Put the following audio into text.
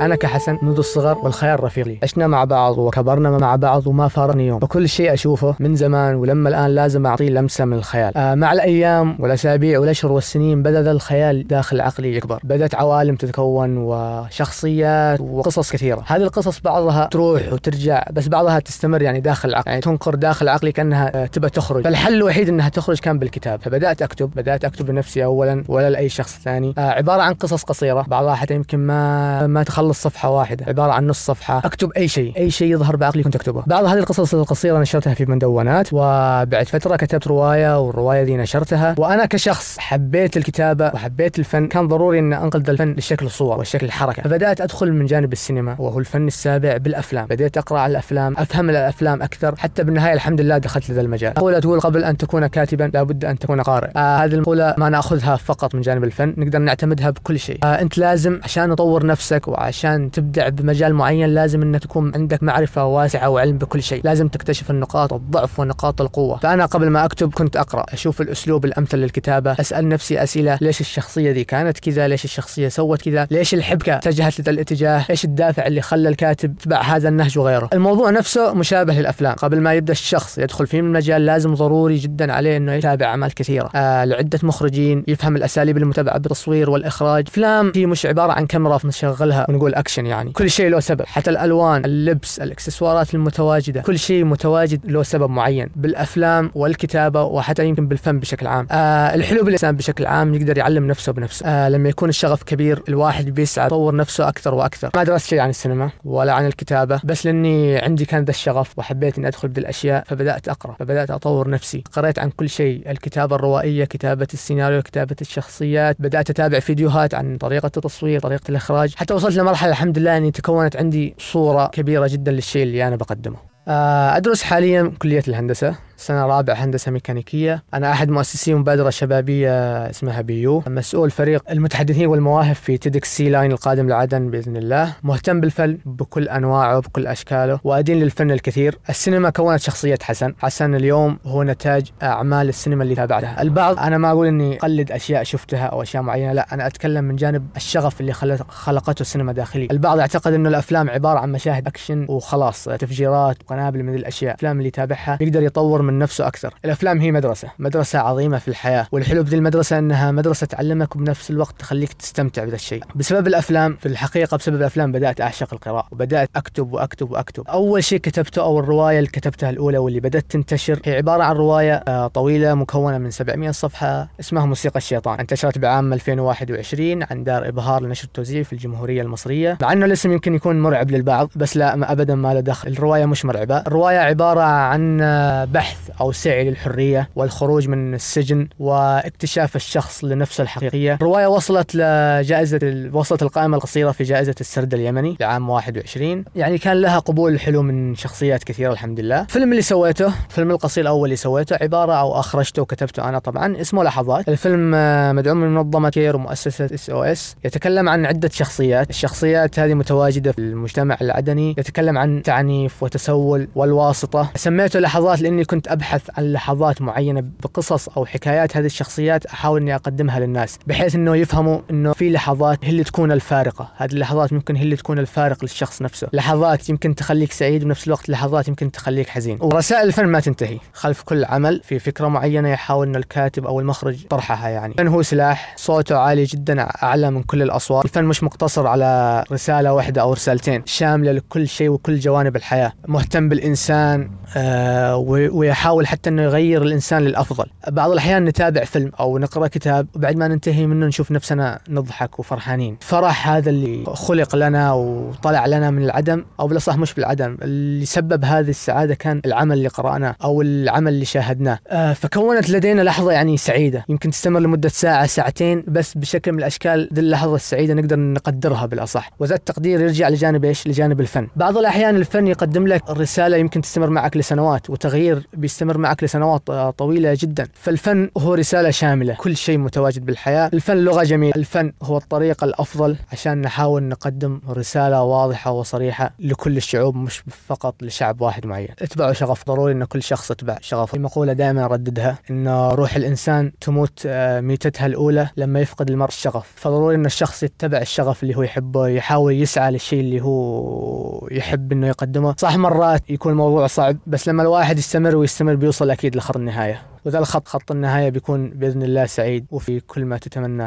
أنا كحسن منذ الصغر والخيال رفيق لي عشنا مع بعض وكبرنا مع بعض وما فارقني يوم. فكل شيء أشوفه من زمان ولما الآن لازم أعطيه لمسة من الخيال. آه مع الأيام والأسابيع والأشهر والسنين بدأ ذا الخيال داخل عقلي يكبر. بدأت عوالم تتكون وشخصيات وقصص كثيرة. هذه القصص بعضها تروح وترجع بس بعضها تستمر يعني داخل العقل يعني تنقر داخل عقلي كأنها آه، تبى تخرج. فالحل الوحيد أنها تخرج كان بالكتاب. فبدأت أكتب بدأت أكتب لنفسي أولا ولا لأي شخص ثاني. آه عبارة عن قصص قصيرة بعضها حتى يمكن ما ما تخلص صفحة واحدة عبارة عن نص صفحة. أكتب أي شيء أي شيء يظهر بعقلي كنت أكتبه بعض هذه القصص القصيرة نشرتها في مدونات وبعد فترة كتبت رواية والرواية دي نشرتها. وأنا كشخص حبيت الكتابة وحبيت الفن كان ضروري أن أنقل ذا الفن لشكل الصور وشكل الحركة. فبدأت أدخل من جانب السينما وهو الفن السابع بالأفلام. بديت أقرأ على الأفلام أفهم الأفلام أكثر. حتى بالنهاية الحمد لله دخلت لذا المجال. أقول تقول قبل أن تكون كاتبا لابد أن تكون قارئ. آه هذه المقولة ما نأخذها فقط من جانب الفن نقدر نعتمدها بكل شيء. آه أنت لازم عشان تطور نفسك وعشان تبدع بمجال معين لازم أن تكون عندك معرفة واسعة وعلم بكل شيء. لازم تكتشف النقاط الضعف ونقاط القوة. فأنا قبل ما أكتب كنت أقرأ أشوف الأسلوب الأمثل للكتابة أسأل نفسي أسئلة. ليش الشخصية دي كانت كذا؟ ليش الشخصية سوت كذا؟ ليش الحبكة اتجهت لذا الاتجاه إيش الدافع اللي خلى الكاتب يتبع هذا النهج وغيره؟ الموضوع نفسه مشابه للأفلام. قبل ما يبدأ الشخص يدخل في المجال لازم ضروري جدا عليه أنه يتابع أعمال كثيرة. آه لعدة مخرجين يفهم الأساليب المتبعة بالتصوير والإخراج. أفلام هي مش عبارة عن كاميرا نشغلها ونقول أكشن يعني. كل شيء له سبب. حتى الألوان اللبس الإكسسوارات المتواجدة كل شيء متواجد له سبب معين. بالأفلام والكتابة وحتى يمكن بالفن بشكل عام. آه الحلو بالإنسان بشكل عام يقدر يعلم نفسه بنفسه. آه لما يكون الشغف كبير الواحد بيسعى يطور نفسه أكثر وأكثر. ما درست شيء عن السينما ولا عن الكتابة بس لأني عندي كان ذا الشغف وحبيت إني أدخل بهذه الأشياء فبدأت أقرأ فبدأت أطور نفسي. قرأت عن كل شيء الكتابة الروائية كتابة السيناريو كتابة الشخصيات. بدأت أتابع فيديوهات عن طريقة التصوير طريقة الإخراج. حتى وصلت لمرحلة الحمد لله أني تكونت عندي صورة كبيرة جدا للشيء اللي أنا بقدمه. آه، أدرس حاليا كلية الهندسة. سنة رابعة هندسة ميكانيكية. أنا أحد مؤسسي مبادرة شبابية اسمها بيو. مسؤول فريق المتحدثين والمواهب في TEDx سي لاين القادم لعدن بإذن الله. مهتم بالفن بكل أنواعه بكل أشكاله وأدين للفن الكثير. السينما كونت شخصية حسن. حسن اليوم هو نتاج أعمال السينما اللي تابعتها. البعض أنا ما أقول إني أقلد أشياء شفتها أو أشياء معينة لا أنا أتكلم من جانب الشغف اللي خلقته السينما داخلي البعض يعتقد إنه الأفلام عبارة عن مشاهد أكشن وخلاص تفجيرات وقنابل من الأشياء. الأفلام اللي يتابعها يقدر يطور من نفسه أكثر. الأفلام هي مدرسة مدرسة عظيمة في الحياة والحلو بذي المدرسة أنها مدرسة تعلمك وبنفس الوقت تخليك تستمتع بهذا الشيء. بسبب الأفلام في الحقيقة بسبب الأفلام بدأت أعشق القراءة وبدأت أكتب وأكتب وأكتب. أول شيء كتبته أو الرواية اللي كتبتها الأولى واللي بدأت تنتشر هي عبارة عن رواية آه، طويلة مكونة من 700 صفحة اسمها موسيقى الشيطان. انتشرت بعام 2021 عن دار إبهار لنشر التوزيع في الجمهورية المصرية. مع أنه الاسم يمكن يكون مرعب للبعض بس لا ما أبدا ما له دخل. الرواية مش مرعبة. الرواية عبارة عن آه، بحث أو سعي للحرية والخروج من السجن واكتشاف الشخص لنفسه الحقيقية. الرواية وصلت لجائزة وصلت القائمة القصيرة في جائزة السرد اليمني لعام 21 يعني كان لها قبول حلو من شخصيات كثيرة الحمد لله. الفيلم اللي سويته الفيلم القصير الأول اللي سويته عبارة أو أخرجته وكتبته أنا طبعا اسمه لحظات. الفيلم مدعوم من منظمة كير ومؤسسة إس أو إس. يتكلم عن عدة شخصيات. الشخصيات هذه متواجدة في المجتمع العدني. يتكلم عن تعنيف وتسول والواسطة. سميته لحظات لأني كنت أبحث عن لحظات معينة بقصص أو حكايات هذه الشخصيات أحاول إني أقدمها للناس بحيث إنه يفهموا إنه في لحظات هي اللي تكون الفارقة هذه اللحظات ممكن هي اللي تكون الفارق للشخص نفسه. لحظات يمكن تخليك سعيد وبنفس الوقت لحظات يمكن تخليك حزين. ورسائل الفن ما تنتهي خلف كل عمل في فكرة معينة يحاول إنه الكاتب أو المخرج طرحها يعني. الفن هو سلاح صوته عالي جدا أعلى من كل الأصوات. الفن مش مقتصر على رسالة واحدة أو رسالتين شاملة لكل شيء وكل جوانب الحياة. مهتم بالإنسان آه ويحاول حتى انه يغير الإنسان للأفضل. بعض الأحيان نتابع فيلم أو نقرأ كتاب وبعد ما ننتهي منه نشوف نفسنا نضحك وفرحانين. فرح هذا اللي خلق لنا وطلع لنا من العدم أو بالأصح مش بالعدم اللي سبب هذه السعادة كان العمل اللي قرأناه أو العمل اللي شاهدناه. آه فكونت لدينا لحظة يعني سعيدة. يمكن تستمر لمدة ساعة ساعتين بس بشكل من الأشكال ذي اللحظة السعيدة نقدر نقدرها بالأصح. وذا التقدير يرجع لجانب إيش؟ لجانب الفن. بعض الأحيان الفن يقدم لك رسالة يمكن تستمر معك لسنوات وتغيير بيستمر معك لسنوات طويلة جدا. فالفن هو رسالة شاملة. كل شيء متواجد بالحياة. الفن لغة جميلة. الفن هو الطريقة الأفضل عشان نحاول نقدم رسالة واضحة وصريحة لكل الشعوب مش فقط لشعب واحد معين. اتبعوا شغف. ضروري أن كل شخص يتبع شغف في مقولة دائما أرددها أن روح الإنسان تموت آه، ميتتها الأولى لما يفقد المرء الشغف. فضروري أن الشخص يتبع الشغف اللي هو يحبه يحاول يسعى للشيء اللي هو يحب أنه يقدمه. صح مرات يكون الموضوع صعب بس لما الواحد يستمر ويستمر بيوصل أكيد لخط النهاية. وذا الخط خط النهاية بيكون بإذن الله سعيد وفي كل ما تتمناه